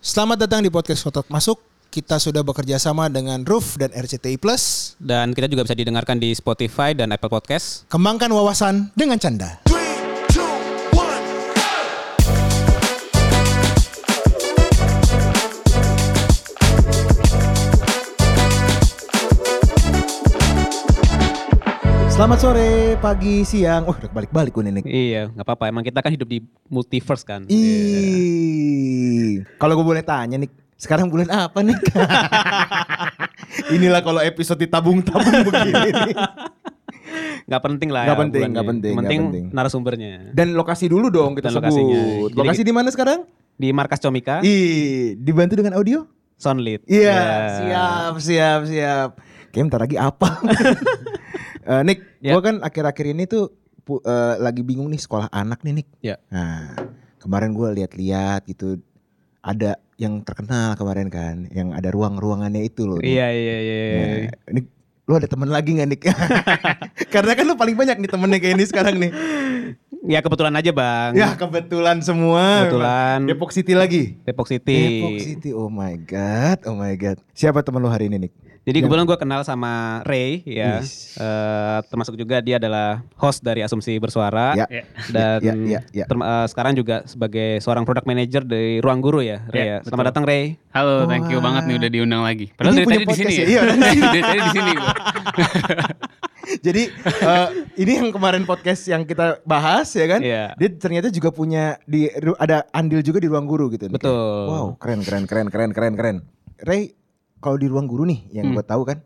Selamat datang di podcast Kotak Masuk. Kita sudah bekerja sama dengan Roof dan RCTI Plus. Dan kita juga bisa didengarkan di Spotify dan Apple Podcast. Kembangkan wawasan dengan canda. Selamat sore, pagi, siang. Oh, udah balik-balik gue nih. Iya, nggak apa-apa. Emang kita kan hidup di multiverse kan. Ih, kalau gue boleh tanya nih, sekarang bulan apa nih? Inilah kalau episode ditabung-tabung begini nih. Nggak penting lah. Nggak ya penting, nggak penting, penting penting. narasumbernya. Dan lokasi dulu dong kita Dan sebut. lokasinya. Jadi Lokasi di mana sekarang? Di markas Comika, Ih, dibantu dengan audio? Soundlit. Iya, Ya. siap, siap, siap. Kayaknya bentar lagi apa? Eh, Nick, Ya. gua kan akhir-akhir ini tuh pu- eh, lagi bingung nih sekolah anak nih, Nick. Ya. Nah, kemarin gua lihat-lihat gitu, ada yang terkenal kemarin kan, yang ada ruang-ruangannya itu loh. Iya, iya, iya. iya. Nah, Nick, lu ada temen lagi gak Nick? Karena kan lu paling banyak nih temennya kayak ini sekarang nih. Ya kebetulan aja bang. Ya kebetulan semua. Kebetulan. Depok City lagi. Depok City. Depok City, oh my god, oh my god. Siapa temen lu hari ini Nick? Jadi kebetulan gue kenal sama Ray ya. Eh, termasuk juga dia adalah host dari Asumsi Bersuara. Ya. Dan Ya, ya, ya. term- eh, sekarang juga sebagai seorang product manager di Ruang Guru ya, Ray Ya, ya. Selamat betul. datang Ray. Halo, thank you Wah. banget nih udah diundang lagi. Padahal Ini dari punya tadi di sini ya. ya? Iya, dari tadi di sini. Jadi eh, ini yang kemarin podcast yang kita bahas ya kan? Iya. Dia ternyata juga punya di ada andil juga di ruang guru gitu. Betul. Wow, keren keren keren keren keren keren. Ray, kalau di ruang guru nih yang Hmm. gue tahu kan,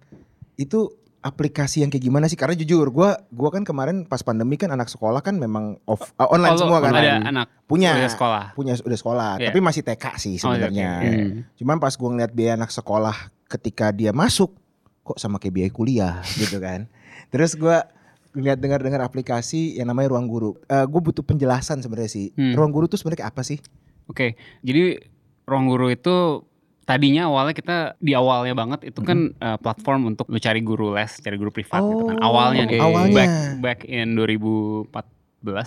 itu aplikasi yang kayak gimana sih? Karena jujur, gua gua kan kemarin pas pandemi kan anak sekolah kan memang off ah, online Oh, semua kan. Ada anak punya udah sekolah. punya udah sekolah, Iya. tapi masih TK sih Oh, iya, sebenarnya. oke, oke. Hmm. Cuman pas gua ngeliat biaya anak sekolah ketika dia masuk kok sama kayak biaya kuliah gitu kan. Terus gua ngeliat dengar-dengar aplikasi yang namanya Ruang Guru. Eh gue butuh penjelasan sebenarnya sih. Hmm. Ruang Guru tuh sebenarnya apa sih? Oke, jadi ruang guru itu tadinya awalnya kita di awalnya banget itu kan eh, platform untuk lu cari guru les, cari guru privat gitu kan. Oh, Awalnya nih. awalnya. Back back in 2014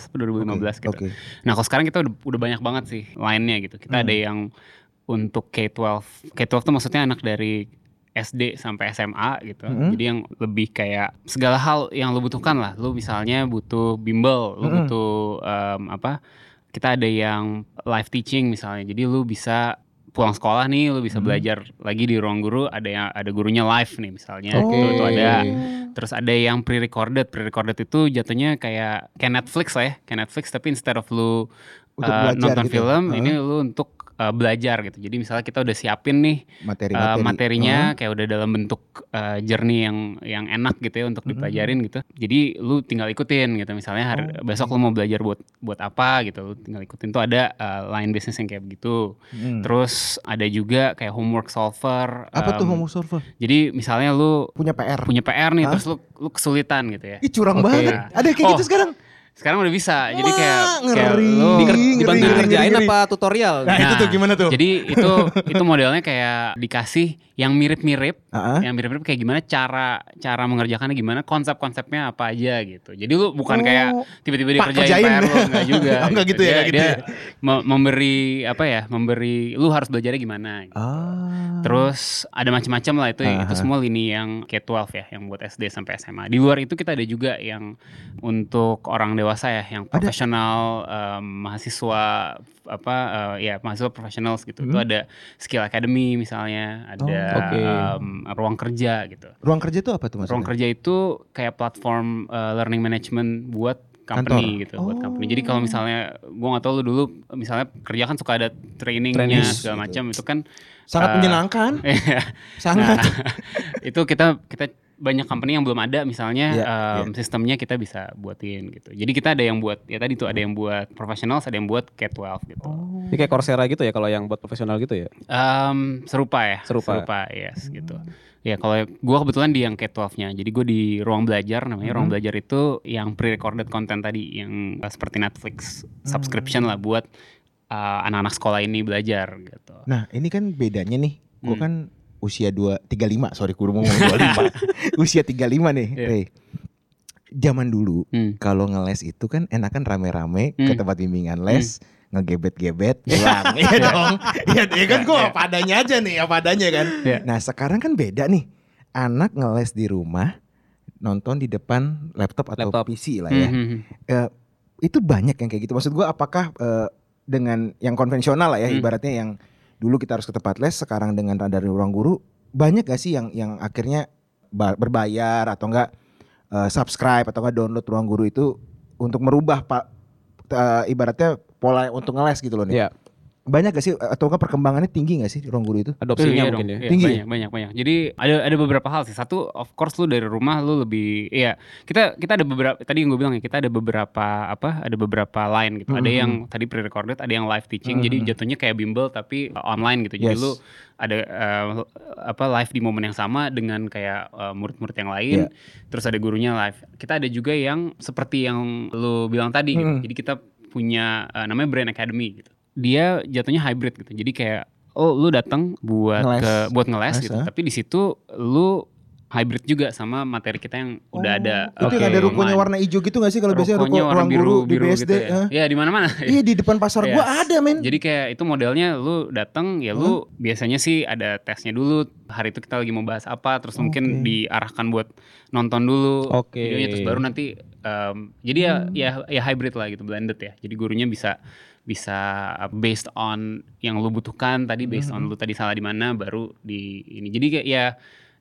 atau 2015 gitu. Oke. Nah, kalau sekarang kita udah, udah banyak banget sih lainnya gitu. Kita Hmm. ada yang untuk K12. K12 tuh maksudnya anak dari SD sampai SMA gitu. Hmm. Jadi yang lebih kayak segala hal yang lu butuhkan lah. Lu misalnya butuh bimbel, lu Hmm. butuh em, apa? Kita ada yang live teaching misalnya. Jadi lu bisa pulang sekolah nih, lu bisa Hmm. belajar lagi di ruang guru. Ada yang ada gurunya live nih misalnya. Oke. Itu, itu ada. Terus ada yang pre-recorded. Pre-recorded itu jatuhnya kayak kayak Netflix lah ya, kayak Netflix tapi instead of lu Untuk uh, nonton gitu. film, Heeh. ini lu untuk uh, belajar gitu. Jadi misalnya kita udah siapin nih materi-materi. uh, materinya kayak udah dalam bentuk uh, journey yang yang enak gitu ya untuk Mhm. dipelajarin gitu. Jadi lu tinggal ikutin gitu. Misalnya hari, Oh. besok lu mau belajar buat buat apa gitu, lu tinggal ikutin tuh ada uh, line business yang kayak begitu. Hmm. Terus ada juga kayak homework solver. apa tuh um, homework solver? Jadi misalnya lu Punya PR. punya PR nih, Hah? terus lu lu kesulitan gitu ya. Ih curang Oke. banget. Ada kayak Oh, gitu sekarang. Sekarang udah bisa. Jadi kayak Wah, kayak ngeri. lu Diker- ngeri, dibantu ngeri, ngerjain ngeri. apa tutorial? Nah, itu tuh gimana tuh? Jadi itu itu modelnya kayak dikasih yang mirip-mirip, ah. yang mirip-mirip kayak gimana cara cara mengerjakannya gimana, konsep-konsepnya apa aja gitu. Jadi lu bukan Oh. kayak tiba-tiba dikerjain kerjain. PR lu enggak juga. Oh, enggak gitu ya, Dia, enggak gitu dia ya. me- memberi apa ya? Memberi lu harus belajarnya gimana gitu. Ah. Terus ada macam-macam lah itu Aha. itu semua lini yang K12 ya, yang buat SD sampai SMA. Di luar itu kita ada juga yang untuk orang dewasa ya, yang profesional em, mahasiswa apa eh, ya mahasiswa profesional gitu. Itu Hmm. ada skill academy misalnya, ada Oh, oke. em, ruang kerja gitu. ruang kerja tuh apa tuh maksudnya? Ruang kerja itu kayak platform eh, learning management buat company Kantor. gitu buat Oh. company. Jadi kalau misalnya gua nggak tahu lu dulu misalnya kerja kan suka ada trainingnya Training, segala gitu. macam itu kan Sangat eh, menyenangkan. Iya. Sangat. Nah, itu kita kita banyak company yang belum ada misalnya Iya, em, sistemnya kita bisa buatin gitu. Jadi kita ada yang buat ya tadi tuh ada yang buat profesional, ada yang buat K12 gitu. Oh. Ini kayak Coursera gitu ya kalau yang buat profesional gitu ya. Em, serupa ya, Serupa. yes gitu. Ya kalau gua kebetulan di yang K12-nya. Jadi gue di ruang belajar namanya ruang Hmm. belajar itu yang pre-recorded content tadi yang eh, seperti Netflix subscription lah buat eh, anak-anak sekolah ini belajar gitu. Nah, ini kan bedanya nih. Gua Hmm. kan usia 2 35, sorry mau ngomong 25. usia 35 nih, Iya. Rey. Zaman dulu Hmm. kalau ngeles itu kan enakan rame-rame ke Hmm. tempat bimbingan les, ngegebet-gebet pulang. Iya dong. Iya iya kan gue apa adanya aja nih, apa adanya kan. Iya. Nah sekarang kan beda nih. Anak ngeles di rumah, nonton di depan laptop atau Laptop. PC lah ya. Mhm. Eh, itu banyak yang kayak gitu. Maksud gue apakah eh, dengan yang konvensional lah ya, Hmm. ibaratnya yang dulu kita harus ke tempat les, sekarang dengan dari ruang guru, banyak gak sih yang yang akhirnya ba- berbayar atau enggak eh, subscribe atau enggak download ruang guru itu untuk merubah pak eh, ibaratnya pola untuk ngeles gitu loh nih. Iya. Banyak gak sih atau enggak perkembangannya tinggi gak sih ruang guru itu? Adopsinya Iya mungkin dong, ya. iya, Tinggi banyak, banyak banyak. Jadi ada ada beberapa hal sih. Satu, of course lu dari rumah lu lebih, iya kita kita ada beberapa tadi yang gue bilang ya kita ada beberapa apa? Ada beberapa line gitu. Ada Mhm. yang tadi pre-recorded, ada yang live teaching. Jadi Mhm. jatuhnya kayak bimbel tapi uh, online gitu. Jadi Yes. lu ada uh, apa live di momen yang sama dengan kayak uh, murid-murid yang lain. Iya. Terus ada gurunya live. Kita ada juga yang seperti yang lu bilang tadi gitu. Mhm. Jadi kita punya uh, namanya Brand Academy gitu. Dia jatuhnya hybrid gitu. Jadi kayak oh lu datang buat Ngeles. ke buat ngeles gitu. Tapi di situ lu hybrid juga sama materi kita yang udah ada. Oh, Itu Oke, ada rukonya online. warna hijau gitu gak sih kalau biasanya ruko ruang guru di BSD? gitu ya. Hah? Ya di mana-mana. Iya di depan pasar Iya. gua ada men. Jadi kayak itu modelnya lu datang ya lu biasanya sih ada tesnya dulu hari itu kita lagi mau bahas apa terus mungkin Oke. diarahkan buat nonton dulu Oke. videonya terus baru nanti em, jadi ya Hmm. ya ya hybrid lah gitu blended ya. Jadi gurunya bisa bisa based on yang lu butuhkan tadi based Hmm. on lu tadi salah di mana baru di ini. Jadi kayak ya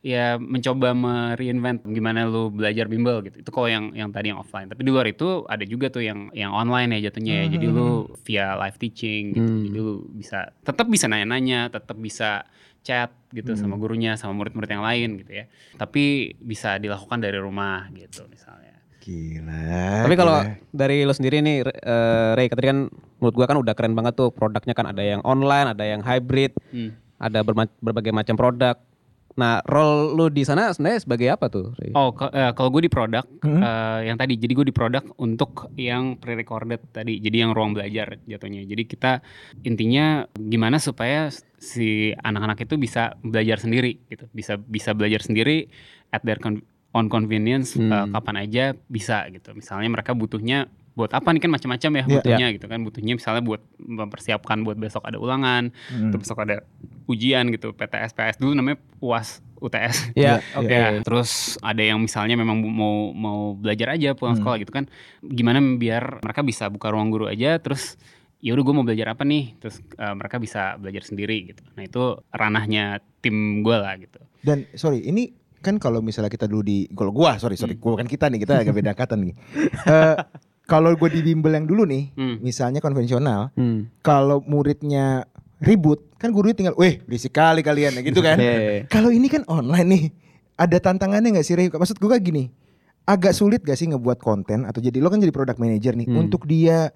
ya mencoba mereinvent gimana lu belajar bimbel gitu. Itu kalau yang yang tadi yang offline. Tapi di luar itu ada juga tuh yang yang online ya jatuhnya ya. Jadi lu via live teaching gitu. Hmm. Jadi lu bisa tetap bisa nanya-nanya, tetap bisa chat gitu Hmm. sama gurunya, sama murid-murid yang lain gitu ya. Tapi bisa dilakukan dari rumah gitu misalnya. Gila. Tapi kalau dari lo sendiri nih, eh, Ray, tadi kan menurut gua kan udah keren banget tuh produknya kan ada yang online, ada yang hybrid, Hmm. ada berma- berbagai macam produk. Nah, role lu di sana sebenarnya sebagai apa tuh? Ray? Oh, eh, kalau gue di produk Hmm. eh, yang tadi, jadi gue di produk untuk yang pre-recorded tadi, jadi yang ruang belajar jatuhnya. Jadi kita intinya gimana supaya si anak-anak itu bisa belajar sendiri, gitu, bisa bisa belajar sendiri at their con- on convenience Hmm. eh, kapan aja bisa gitu. Misalnya mereka butuhnya buat apa nih kan macam-macam ya Iya. butuhnya gitu kan butuhnya misalnya buat mempersiapkan buat besok ada ulangan Hmm. besok ada ujian gitu PTS PS dulu namanya UAS UTS Ya, Iya, oke. Ya, terus ada yang misalnya memang mau mau belajar aja pulang Hmm. sekolah gitu kan. Gimana biar mereka bisa buka ruang guru aja terus ya udah gue mau belajar apa nih terus eh, mereka bisa belajar sendiri gitu. Nah, itu ranahnya tim gue lah gitu. Dan sorry, ini kan kalau misalnya kita dulu di kalau gua sorry sorry, Hmm. gua kan kita nih kita agak beda angkatan nih. Eh, kalau gue di bimbel yang dulu nih, Hmm. misalnya konvensional, Hmm. kalau muridnya ribut, kan gurunya tinggal, "Weh, berisik kali kalian." ya gitu kan. Iya, iya, iya. Kalau ini kan online nih, ada tantangannya nggak sih, Rey? Maksud gue gini, agak sulit gak sih ngebuat konten atau jadi lo kan jadi product manager nih Hmm. untuk dia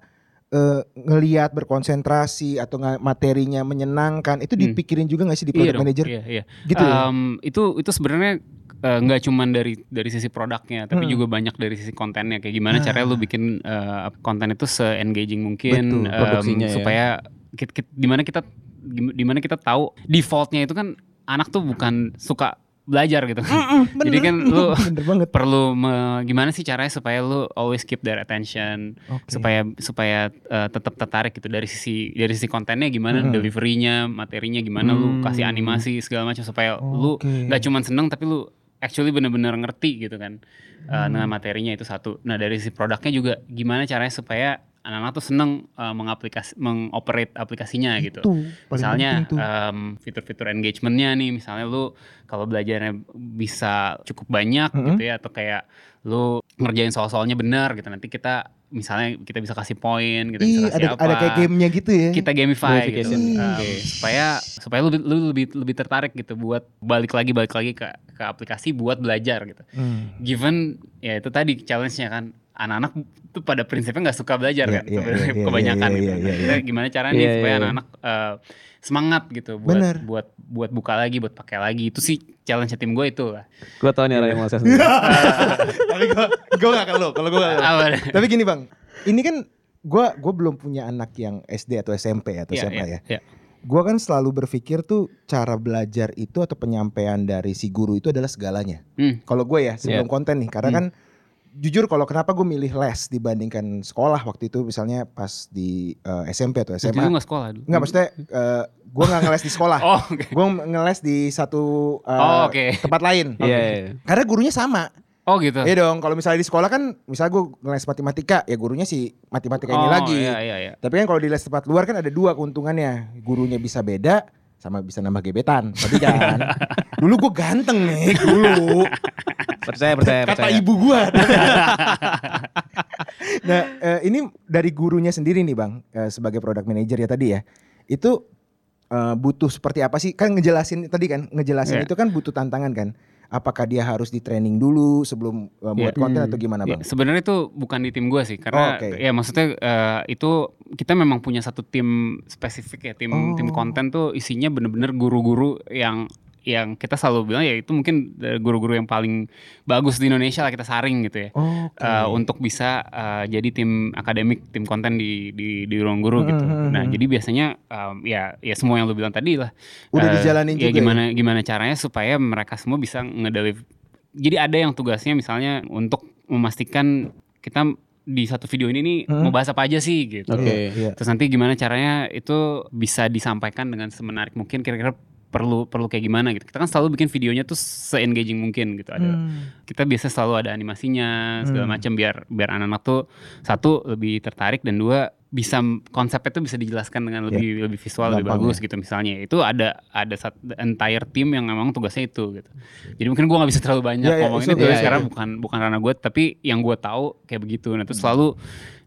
eh, ngelihat berkonsentrasi atau nggak materinya menyenangkan itu Hmm. dipikirin juga gak sih di product dong, manager? Iya, iya. Gitu ya? Em, itu itu sebenarnya eh, nggak cuman dari dari sisi produknya tapi Hmm. juga banyak dari sisi kontennya kayak gimana Ah. caranya lu bikin eh, konten itu se engaging mungkin Betul, em, produksinya ya. supaya kita, kita, di mana kita di mana kita tahu defaultnya itu kan anak tuh bukan suka belajar gitu Mm, Jadi kan lu perlu me- gimana sih caranya supaya lu always keep their attention Oke. supaya supaya eh, tetap tertarik gitu dari sisi dari sisi kontennya gimana Mm-mm. deliverynya materinya gimana lu Hmm. kasih animasi segala macam supaya lu Oke. nggak cuman seneng tapi lu actually bener-bener ngerti gitu kan eh, Hmm. dengan materinya itu satu nah dari sisi produknya juga gimana caranya supaya anak-anak tuh seneng eh, mengaplikasi mengoperate aplikasinya gitu Itu paling misalnya em, fitur-fitur engagementnya nih misalnya lu kalau belajarnya bisa cukup banyak Mm-mm. gitu ya atau kayak lu ngerjain soal-soalnya benar gitu nanti kita misalnya kita bisa kasih poin kita Ih, bisa kasih ada apa ada kayak gamenya gitu ya. kita gamify gitu Oke. supaya supaya lu, lu lebih lebih tertarik gitu buat balik lagi balik lagi ke ke aplikasi buat belajar gitu Hmm. given ya itu tadi challenge-nya kan anak-anak tuh pada prinsipnya nggak suka belajar Iya, kan iya, sebenarnya iya, iya, kebanyakan iya, gitu. iya, Nah, iya, kita iya. gimana caranya Iya, supaya iya. anak-anak eh, semangat gitu buat Bener. buat buat buka lagi buat pakai lagi itu sih challenge tim gue itu lah. Gua tau nih Ray mau saya sendiri. Tapi gue gue gak akan lo kalau gue? Tapi gini bang, ini kan gue gue belum punya anak yang SD atau SMP atau Iya, SMA iya, ya. iya. Gue kan selalu berpikir tuh cara belajar itu atau penyampaian dari si guru itu adalah segalanya. Hmm. Kalau gue ya sebelum konten nih, karena Hmm. kan jujur kalau kenapa gue milih les dibandingkan sekolah waktu itu misalnya pas di eh, SMP atau SMA. nggak sekolah dulu. Enggak maksudnya eh, gue nggak ngeles di sekolah. Oh, oke. Gue ngeles di satu eh, Oh, oke. tempat lain. Iya, iya. Karena gurunya sama. Oh gitu. Iya dong, kalau misalnya di sekolah kan, misalnya gue ngeles matematika, ya gurunya si matematika ini Oh, lagi. Iya, iya, iya. Tapi kan kalau di les tempat luar kan ada dua keuntungannya. Gurunya bisa beda, sama bisa nambah gebetan. Tapi kan, dulu gue ganteng nih, dulu. Percaya, percaya, Kata percaya. ibu gue. nah, eh, ini dari gurunya sendiri nih bang, eh, sebagai product manager ya tadi ya. Itu eh, butuh seperti apa sih? Kan ngejelasin tadi kan, ngejelasin Iya. itu kan butuh tantangan kan. Apakah dia harus di training dulu sebelum eh, buat Iya. konten Hmm. atau gimana Ya, bang? sebenarnya itu bukan di tim gue sih, Oh, karena oke. ya maksudnya eh, itu kita memang punya satu tim spesifik ya, tim tim Oh. konten tuh isinya bener-bener guru-guru yang yang kita selalu bilang ya itu mungkin eh, guru-guru yang paling bagus di Indonesia lah kita saring gitu ya. Oke. eh, untuk bisa eh, jadi tim akademik, tim konten di di di ruang guru gitu. Hmm, hmm, Nah, hmm. jadi biasanya em, ya ya semua yang lu bilang tadi lah. Udah Eh, dijalanin ya juga gimana gimana caranya supaya mereka semua bisa ngedeliver. Jadi ada yang tugasnya misalnya untuk memastikan kita di satu video ini nih Hmm. mau bahas apa aja sih gitu. Oke. Iya, iya. Terus nanti gimana caranya itu bisa disampaikan dengan semenarik mungkin kira-kira perlu perlu kayak gimana gitu. Kita kan selalu bikin videonya tuh se-engaging mungkin gitu. Ada Hmm. kita biasa selalu ada animasinya segala Hmm. macam biar biar anak-anak tuh satu lebih tertarik dan dua bisa konsepnya tuh bisa dijelaskan dengan lebih lebih visual lebih Gampang bagus gitu misalnya itu ada ada sat, entire tim yang memang tugasnya itu gitu jadi mungkin gua nggak bisa terlalu banyak Iya, iya, ngomongin it's itu okay, ya, karena iya. bukan bukan ranah gue tapi yang gue tahu kayak begitu nah Hmm. terus selalu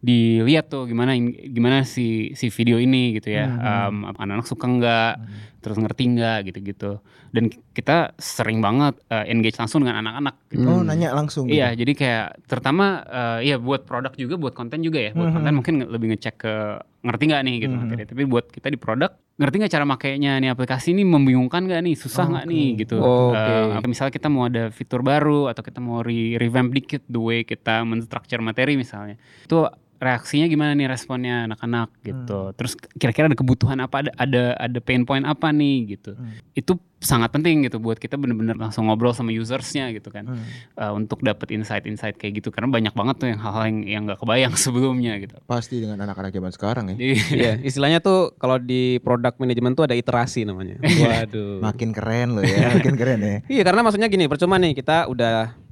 dilihat tuh gimana in- gimana si si video ini gitu ya Hmm. Em, anak-anak suka nggak terus ngerti nggak gitu-gitu dan kita sering banget eh, engage langsung dengan anak-anak gitu. Oh Hmm. nanya langsung. Iya, gitu. jadi kayak terutama eh, ya buat produk juga, buat konten juga ya. Buat Mhm. konten mungkin lebih ngecek ke ngerti nggak nih gitu materi. Tapi buat kita di produk ngerti nggak cara makainya nih aplikasi ini membingungkan nggak nih, susah nggak Oke. nih gitu. Oke. Eh, apa misalnya kita mau ada fitur baru atau kita mau re- revamp dikit the way kita menstructure materi misalnya. Itu reaksinya gimana nih responnya anak-anak gitu. Hmm. Terus kira-kira ada kebutuhan apa ada ada ada pain point apa nih gitu. Hmm. Itu sangat penting gitu buat kita bener-bener langsung ngobrol sama usersnya gitu kan Hmm. uh, untuk dapat insight-insight kayak gitu karena banyak banget tuh yang hal-hal yang yang nggak kebayang sebelumnya gitu. Pasti dengan anak-anak zaman sekarang ya. Jadi Iya, istilahnya tuh kalau di product management tuh ada iterasi namanya. Waduh. Makin keren loh ya, makin keren ya. Iya karena maksudnya gini percuma nih kita udah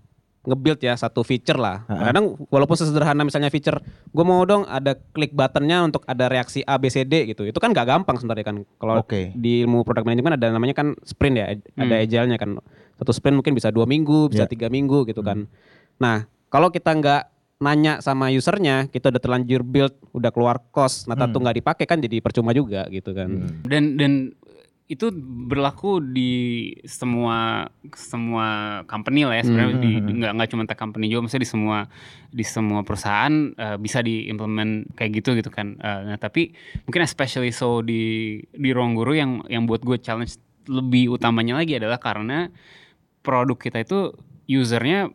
nge-build ya satu feature lah. Ha-ha. Kadang walaupun sesederhana misalnya feature, gue mau dong ada klik buttonnya untuk ada reaksi A B C D gitu. Itu kan gak gampang sebenarnya kan. Kalau Oke. di ilmu product management ada namanya kan sprint ya, ada Hmm. agile-nya kan. Satu sprint mungkin bisa dua minggu, bisa Ya. tiga minggu gitu kan. Nah kalau kita nggak nanya sama usernya, kita udah terlanjur build, udah keluar cost, nah tentu Hmm. nggak dipakai kan jadi percuma juga gitu kan. Hmm. dan dan itu berlaku di semua semua company lah ya sebenarnya Hmm, di hmm, hmm. nggak nggak cuma tech company juga maksudnya di semua di semua perusahaan uh, bisa diimplement kayak gitu gitu kan Uh, nah tapi mungkin especially so di di ruang guru yang yang buat gue challenge lebih utamanya lagi adalah karena produk kita itu usernya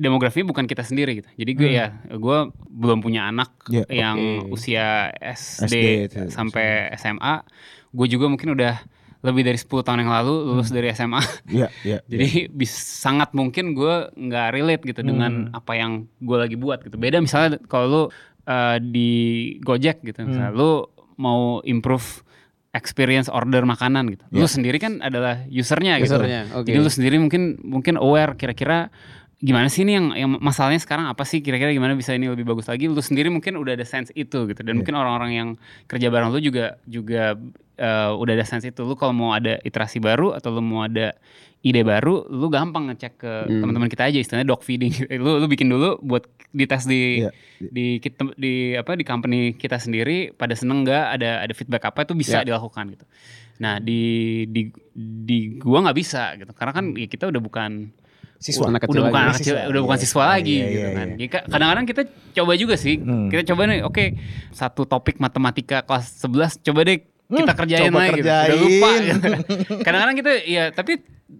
demografinya bukan kita sendiri gitu. Jadi gue Hmm. ya gue belum punya anak Ya, yang oke. usia SD, SD itu, sampai SMA. Gue juga mungkin udah lebih dari 10 tahun yang lalu lulus dari SMA. Iya, iya. Jadi bis, sangat mungkin gue nggak relate gitu dengan Hmm. apa yang gue lagi buat gitu. Beda misalnya kalau lu uh, di Gojek gitu, misalnya Hmm. lu mau improve experience order makanan gitu. Lu Ya. sendiri kan adalah usernya gitu. Usernya, oke. Jadi lu sendiri mungkin mungkin aware kira-kira gimana sih ini yang yang masalahnya sekarang apa sih? Kira-kira gimana bisa ini lebih bagus lagi? Lu sendiri mungkin udah ada sense itu gitu. Dan Iya. mungkin orang-orang yang kerja bareng lu juga juga eh, udah ada sense itu. Lu kalau mau ada iterasi baru atau lu mau ada ide baru lu gampang ngecek ke Hmm. teman-teman kita aja. Istilahnya dog feeding. Lu lu bikin dulu buat dites di Iya. di kita di apa di company kita sendiri pada seneng nggak ada ada feedback apa itu bisa Ya. dilakukan gitu. Nah di di di gua nggak bisa gitu. Karena kan ya kita udah bukan Siswa. Anak kecil udah bukan lagi. anak kecil, udah bukan Iya. siswa lagi Iya, gitu iya, kan. iya. Jadi ka- kadang-kadang kita coba juga sih. Hmm. Kita coba nih, oke, satu topik matematika kelas 11 coba deh kita kerjain coba lagi gitu. Udah kerjain. lupa. gitu. kadang-kadang kita ya tapi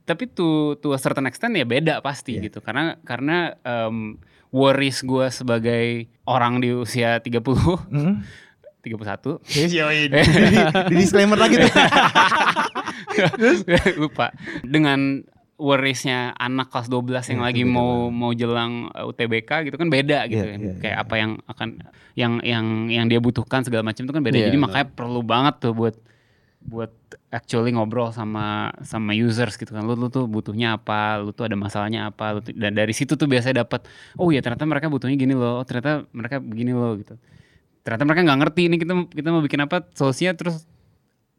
tapi to to a certain extent ya beda pasti Iya. gitu. Karena karena em, worries gue sebagai orang di usia 30 Hmm. 31 Iya, di, di disclaimer lagi tuh. lupa dengan worriesnya anak kelas 12 yang Iya, lagi mau banget. mau jelang uh, UTBK gitu kan beda gitu Iya, kan. iya, kayak iya. apa yang akan yang yang yang dia butuhkan segala macam itu kan beda. Iya, jadi makanya perlu banget tuh buat buat actually ngobrol sama sama users gitu kan. Lu, lu tuh butuhnya apa? Lu tuh ada masalahnya apa? Lu tuh- dan dari situ tuh biasanya dapat oh ya ternyata mereka butuhnya gini loh. Oh, ternyata mereka begini loh gitu. Ternyata mereka nggak ngerti ini kita kita mau bikin apa? Solusinya terus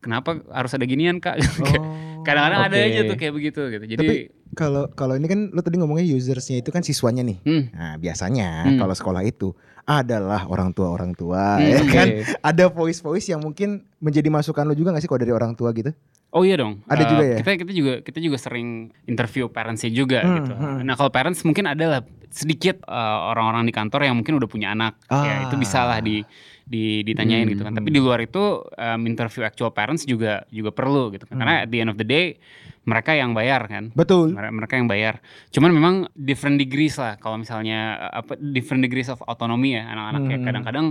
kenapa harus ada ginian kak kadang-kadang ada oke. aja tuh kayak begitu gitu jadi kalau kalau ini kan lo tadi ngomongnya usersnya itu kan siswanya nih. hmm, Nah biasanya Hmm. kalau sekolah itu adalah orang tua orang tua, Hmm, ya kan? Ada voice voice yang mungkin menjadi masukan lo juga gak sih kalau dari orang tua gitu? Oh iya dong. Ada Eh, juga ya? Kita kita juga kita juga sering interview parentsnya juga Hmm, gitu. hmm. Nah kalau parents mungkin adalah sedikit eh, orang-orang di kantor yang mungkin udah punya anak. Ya Ah. itu bisa lah di di ditanyain gitu kan. Hmm. Tapi di luar itu em, interview actual parents juga juga perlu gitu kan. Karena at the end of the day mereka yang bayar kan. Betul. Mere- mereka yang bayar. Cuman memang different degrees lah kalau misalnya eh, apa different degrees of autonomy ya anak-anaknya. Hmm. Kadang-kadang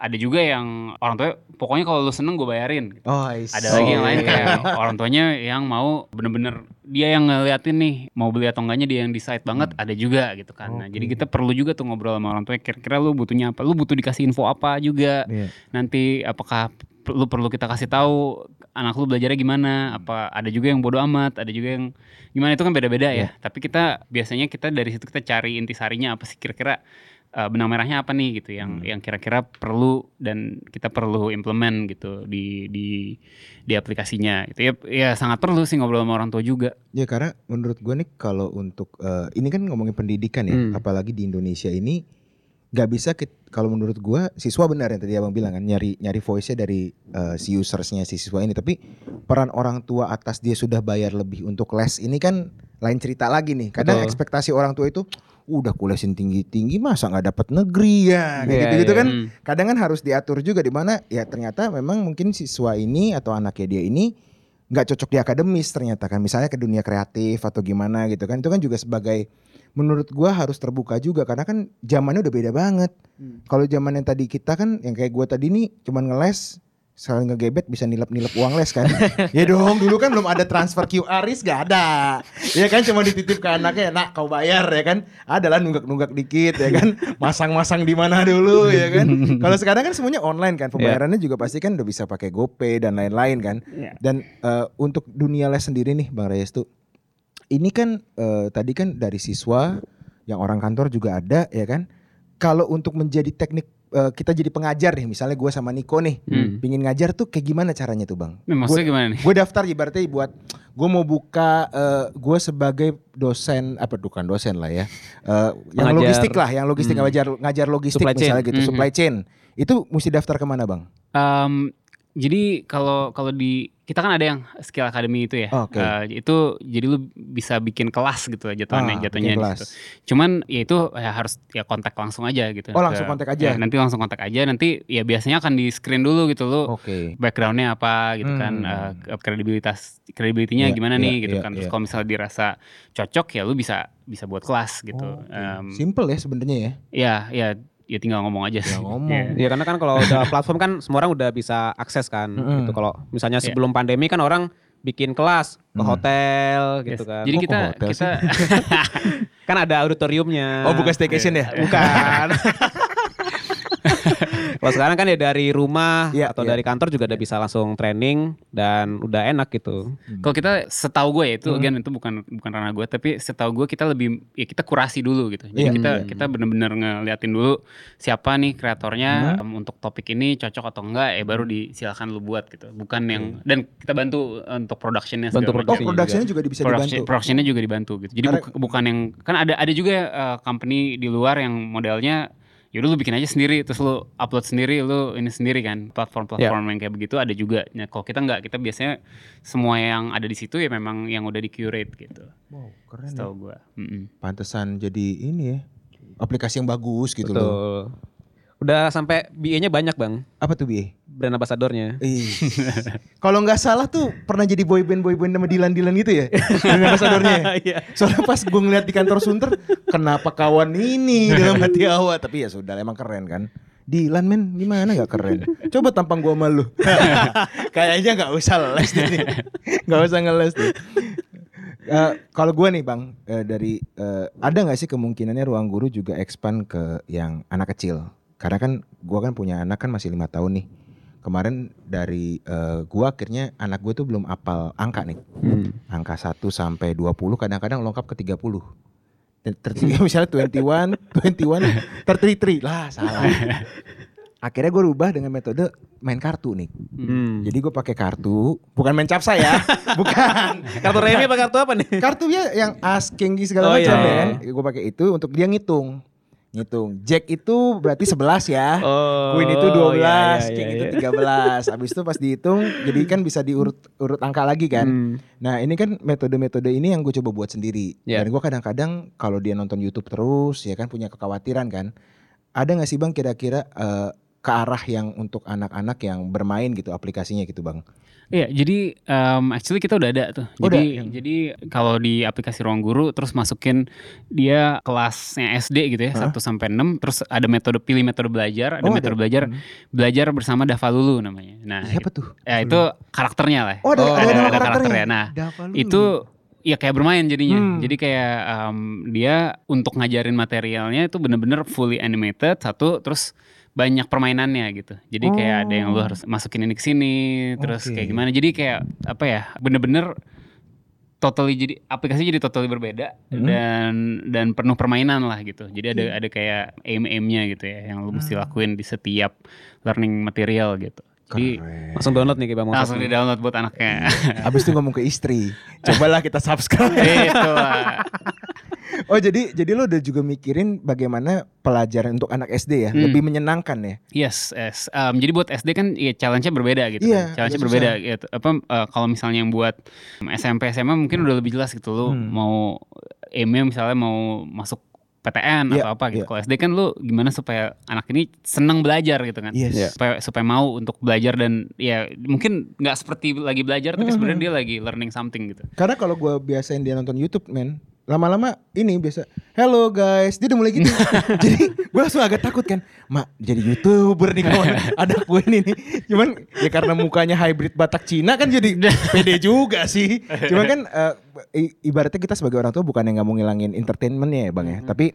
ada juga yang orang tua pokoknya kalau lu seneng gue bayarin. gitu. Oh, I see. Ada lagi yang Oh, lain iya. kayak orang tuanya yang mau bener-bener dia yang ngeliatin nih mau beli atau enggaknya dia yang decide banget ada juga gitu kan. Nah, Oke. jadi kita perlu juga tuh ngobrol sama orang tua kira-kira lu butuhnya apa? Lu butuh dikasih info apa juga. Iya. Nanti apakah lu perlu kita kasih tahu anak lu belajarnya gimana? Apa ada juga yang bodoh amat, ada juga yang gimana itu kan beda-beda ya. Tapi kita biasanya kita dari situ kita cari intisarinya apa sih kira-kira uh, benang merahnya apa nih gitu yang yang kira-kira perlu dan kita perlu implement gitu di di di aplikasinya gitu ya ya sangat perlu sih ngobrol sama orang tua juga Ya karena menurut gue nih kalau untuk eh, ini kan ngomongin pendidikan ya, Hmm. apalagi di Indonesia ini nggak bisa kalau menurut gue siswa benar yang tadi abang bilang kan nyari nyari voice-nya dari eh, si usersnya si siswa ini, tapi peran orang tua atas dia sudah bayar lebih untuk les ini kan lain cerita lagi nih. Kadang Betul. ekspektasi orang tua itu udah kulesin tinggi tinggi masa nggak dapat negeri ya kayak Iya, gitu gitu iya. kan Hmm. kadang kan harus diatur juga di mana ya ternyata memang mungkin siswa ini atau anaknya dia ini nggak cocok di akademis ternyata kan misalnya ke dunia kreatif atau gimana gitu kan itu kan juga sebagai menurut gua harus terbuka juga karena kan zamannya udah beda banget Hmm. kalau zaman yang tadi kita kan yang kayak gua tadi nih cuman ngeles sekali ngegebet bisa nilep-nilep uang les kan? Ya dong dulu kan belum ada transfer QRIS gak ada. Ya kan cuma dititip ke anaknya nak kau bayar ya kan? Adalah nunggak-nunggak dikit ya kan? Masang-masang di mana dulu ya kan? Kalau sekarang kan semuanya online kan? Pembayarannya juga pasti kan udah bisa pakai GoPay dan lain-lain kan? Iya. dan eh, untuk dunia les sendiri nih Bang Reyes tuh ini kan eh, tadi kan dari siswa yang orang kantor juga ada ya kan kalau untuk menjadi teknik eh, kita jadi pengajar nih misalnya gue sama Niko nih Hmm. pingin ngajar tuh kayak gimana caranya tuh bang? Nah, maksudnya gimana nih Gue daftar ibaratnya buat gue mau buka gue sebagai dosen apa bukan dosen lah ya Eh, yang logistik lah yang logistik Hmm. ngajar ngajar logistik Supply chain. misalnya gitu Mhm. supply chain itu mesti daftar ke mana bang? Em, jadi kalau kalau di kita kan ada yang skill academy itu ya Oke. Eh, itu jadi lu bisa bikin kelas gitu lah jatuhnya Ah, jatuhnya situ. cuman ya itu ya harus ya kontak langsung aja gitu Oh, langsung Ke- kontak aja? ya, nanti langsung kontak aja nanti ya biasanya akan di screen dulu gitu lu Oke. backgroundnya apa gitu kan Hmm. eh, ke- kredibilitas kredibilitinya Iya, gimana iya, nih gitu iya, kan terus iya. kalau misalnya dirasa cocok ya lu bisa bisa buat kelas gitu Oh, oke. Em, Simple ya sebenarnya ya. ya ya ya tinggal ngomong aja sih. Tinggal ngomong. Iya. Iya karena kan kalau udah platform kan semua orang udah bisa akses kan Mm-mm. gitu. Kalau misalnya Iya. sebelum pandemi kan orang bikin kelas ke Hmm. hotel gitu Yes. kan. Jadi ke kita hotel kita kan ada auditoriumnya. Oh bukan staycation ya? Bukan. Kalau sekarang kan ya dari rumah Iya, atau iya. dari kantor juga udah bisa langsung training dan udah enak gitu. Kalau kita setahu gue ya itu Hmm. again itu bukan bukan ranah gue tapi setahu gue kita lebih ya kita kurasi dulu gitu. Jadi Iya. kita Hmm. kita benar-benar ngeliatin dulu siapa nih Hmm. kreatornya em, untuk topik ini cocok atau enggak ya baru disilakan lu buat gitu. Bukan yang dan kita bantu untuk productionnya Bantu segala Oh productionnya juga bisa Production, dibantu. productionnya juga dibantu gitu. Jadi Karena- buk- bukan yang kan ada ada juga uh, company di luar yang modelnya yaudah lu bikin aja sendiri terus lu upload sendiri lu ini sendiri kan platform-platform Ya. yang kayak begitu ada juga. Nah, kalau kita nggak kita biasanya semua yang ada di situ ya memang yang udah di curate gitu. Wow, keren ya. Setahu gua. Mm-mm. Pantesan jadi ini ya. Aplikasi yang bagus gitu loh. Udah sampai BA-nya banyak bang, Apa tuh Bi? brand ambassadornya. Kalau nggak salah tuh pernah jadi boyband boyband sama Dilan Dilan gitu ya, dengan ambasadornya. ya? Iya. Soalnya pas gue ngeliat di kantor Sunter, kenapa kawan ini dalam hati awal? Tapi ya sudah, emang keren kan. Dilan men, gimana nggak keren? Coba tampang gua sama lu. Kayaknya nggak usah les deh. Nggak usah ngeles deh. Eh, kalau gue nih bang eh, dari eh, ada nggak sih kemungkinannya ruang guru juga expand ke yang anak kecil? Karena kan gue kan punya anak kan masih lima tahun nih. Kemarin dari eh, gue akhirnya anak gue tuh belum apal angka nih. Hmm. Angka 1 sampai 20 kadang-kadang lengkap ke 30. Dan ter- misalnya 21, 21, 33 lah salah. Akhirnya gue rubah dengan metode main kartu nih. Hmm. Jadi gue pakai kartu, bukan main capsa ya, bukan. Kartu remi apa kartu apa nih? Kartunya yang as, king segala Oh, macam iya. ya kan. Gue pakai itu untuk dia ngitung. Ngitung. Jack itu berarti 11 ya. Oh. Queen itu 12, iya, iya, king iya, itu iya. 13. Habis itu pas dihitung jadi kan bisa diurut urut angka lagi kan. Hmm. Nah, ini kan metode-metode ini yang gue coba buat sendiri. Iya. Dan gue kadang-kadang kalau dia nonton YouTube terus ya kan punya kekhawatiran kan. Ada nggak sih Bang kira-kira eh, ke arah yang untuk anak-anak yang bermain gitu aplikasinya gitu Bang? Iya, jadi um, actually kita udah ada tuh. Oh, Jadi udah, yang- jadi kalau di aplikasi Ruang Guru terus masukin dia kelasnya SD gitu ya? 1 sampai 6, terus ada metode pilih metode belajar, ada Oh, metode ada. belajar Hmm. belajar bersama Davalulu namanya. Nah, Siapa tuh? ya itu karakternya lah. Oh, ada, Oh, ada, ada, nama ada karakternya. Nah, itu ya kayak bermain jadinya. Hmm. Jadi kayak um, dia untuk ngajarin materialnya itu bener-bener fully animated satu, terus banyak permainannya gitu. Jadi kayak ada yang lu Oh. harus masukin ini ke sini, terus Oke. kayak gimana. Jadi kayak apa ya? Bener-bener totally jadi aplikasi jadi totally berbeda Hmm. dan dan penuh permainan lah gitu. Jadi ada ada kayak aim-aimnya gitu ya yang lu mesti Hmm. lakuin di setiap learning material gitu. Jadi Keren. Langsung download nih kayak Bang langsung di download buat anaknya. Abis itu ngomong ke istri. Cobalah kita subscribe. itu lah. Oh jadi jadi lo udah juga mikirin bagaimana pelajaran untuk anak SD ya Hmm. lebih menyenangkan ya. Yes, yes. Um, jadi buat SD kan ya challenge-nya berbeda gitu. Iya, kan. Challenge-nya agak berbeda gitu. Apa uh, kalau misalnya yang buat SMP SMA mungkin udah lebih jelas gitu lu Hmm. mau aimnya misalnya mau masuk PTN Iya, atau apa gitu. iya. Kalau SD kan lu gimana supaya anak ini seneng belajar gitu kan. Yes. Iya. Supaya supaya mau untuk belajar dan ya mungkin nggak seperti lagi belajar tapi Hmm. sebenarnya dia lagi learning something gitu. Karena kalau gua biasain dia nonton YouTube men, lama-lama ini biasa, hello guys, dia udah mulai gitu. jadi gue langsung agak takut kan, mak jadi youtuber nih kawan, ada gue ini nih. Cuman ya karena mukanya hybrid Batak Cina kan jadi pede juga sih. Cuman kan i- ibaratnya kita sebagai orang tua bukan yang nggak mau ngilangin entertainmentnya ya bang ya, tapi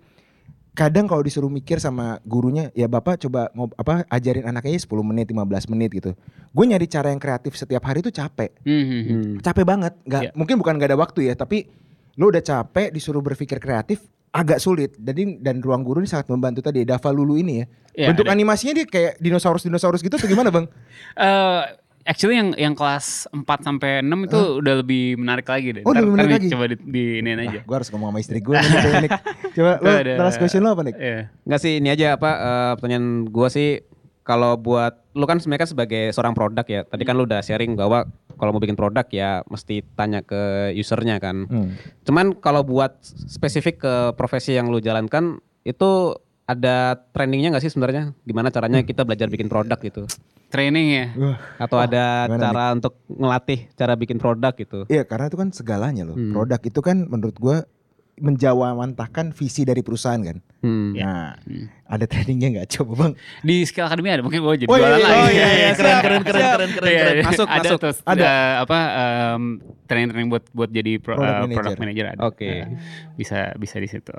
kadang kalau disuruh mikir sama gurunya ya bapak coba ngob apa ajarin anaknya 10 menit 15 menit gitu gue nyari cara yang kreatif setiap hari itu capek Hmm, hmm, hmm. Hmm. capek banget nggak Iya. mungkin bukan nggak ada waktu ya tapi lu udah capek disuruh berpikir kreatif agak sulit jadi dan ruang guru ini sangat membantu tadi Dava Lulu ini ya Iya, bentuk ada. animasinya dia kayak dinosaurus dinosaurus gitu atau gimana bang Eh, actually yang yang kelas 4 sampai 6 itu udah lebih menarik lagi deh. Oh, Ntar- lebih menarik lagi? Coba di, di iniin aja. gue harus ngomong sama istri gue nih, coba ada- last question lo apa nih Iya. Enggak sih ini aja apa eh, pertanyaan gua sih kalau buat lu kan sebenarnya kan sebagai seorang produk ya. Tadi kan lu udah sharing bahwa kalau mau bikin produk ya mesti tanya ke usernya kan. Hmm. Cuman kalau buat spesifik ke profesi yang lu jalankan itu ada trainingnya nggak sih sebenarnya? Gimana caranya kita belajar bikin produk gitu? Training ya. Wah, Atau ada gimana cara untuk ngelatih cara bikin produk gitu? Iya karena itu kan segalanya loh Hmm. produk itu kan menurut gue menjawantahkan visi dari perusahaan kan Hmm. nah Hmm. ada trainingnya nggak coba bang Di Skill Academy ada mungkin gue jadi Oh, iya, iya, lagi. oh, iya, iya, keren, keren, keren, siap. keren, keren, Iya, keren. iya. Masuk, ada masuk. Tuh, Ada. eh, apa em, training-training buat buat jadi pro- Product eh, manager. product manager ada. Oke. Eh, bisa bisa di situ.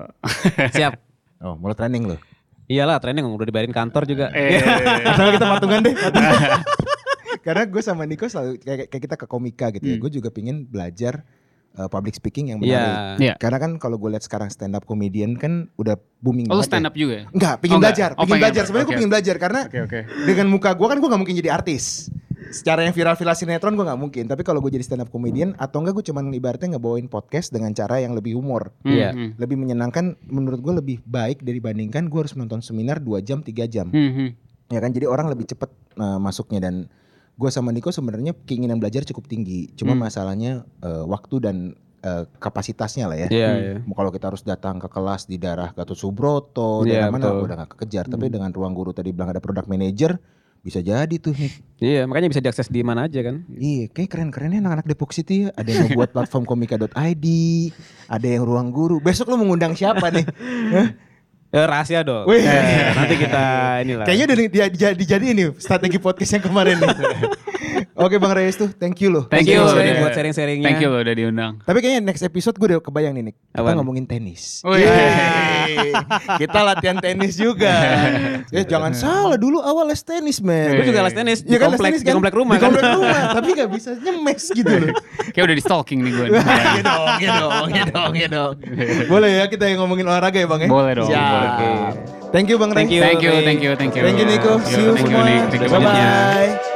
Siap. oh mulai training loh Iyalah training udah dibayarin kantor juga. Eh, kita patungan deh. patungan. Karena gue sama Niko selalu kayak, kayak kita ke komika gitu ya. Hmm. Gue juga pingin belajar uh, public speaking yang Iya. menarik. Iya. Karena kan kalau gue lihat sekarang stand up comedian kan udah booming Oh, banget. stand ya. up juga ya? Enggak, pingin Oh, enggak. belajar, Oh, pingin pengen. belajar. Sebenarnya gue Oke. pingin belajar karena Oke, oke. dengan muka gue kan gue gak mungkin jadi artis. Secara yang viral-viral sinetron gue gak mungkin. Tapi kalau gue jadi stand up comedian atau enggak gue cuman ibaratnya ngebawain podcast dengan cara yang lebih humor. Iya. Hmm, Lebih menyenangkan menurut gue lebih baik dibandingkan gue harus nonton seminar 2 jam 3 jam. hmm, hmm. ya kan jadi orang lebih cepat uh, masuknya dan gue sama Niko sebenarnya keinginan belajar cukup tinggi cuma Hmm. masalahnya uh, waktu dan uh, kapasitasnya lah ya Iya, Hmm. iya. kalau kita harus datang ke kelas di daerah Gatot Subroto Iya, daerah mana betul. udah gak kekejar tapi dengan ruang guru tadi bilang ada product manager bisa jadi tuh nih Iya, makanya bisa diakses di mana aja kan. iya kayak keren-kerennya anak-anak Depok City ya ada yang buat platform komika.id ada yang ruang guru besok lu mengundang siapa nih Eh, rahasia dong. Wih. Eh, nanti kita inilah. Kayaknya udah di- dia dijadi jadi ini strategi podcast yang kemarin nih. Oke Bang Reyes tuh, thank you loh. Thank you loh sharing buat sharing-sharingnya. Thank you loh udah diundang. Tapi kayaknya next episode gue udah kebayang nih Nick. Kita Apaan? ngomongin tenis. Wih. Yeay. Kita latihan tenis juga. ya jangan salah dulu awal les tenis men. Gue juga les tenis di Iya kan les komplek tenis di komplek rumah Di kan. komplek rumah, tapi gak bisa nyemes gitu loh. Kayak udah di stalking nih gue. Iya dong, iya dong, iya dong, iya dong. Boleh ya kita yang ngomongin olahraga ya Bang ya? Boleh dong, Siap. boleh. Thank you Bang Ray. Thank you. Thank you, thank you, thank you. Thank you Nico. See you Thank you, semua. Nick.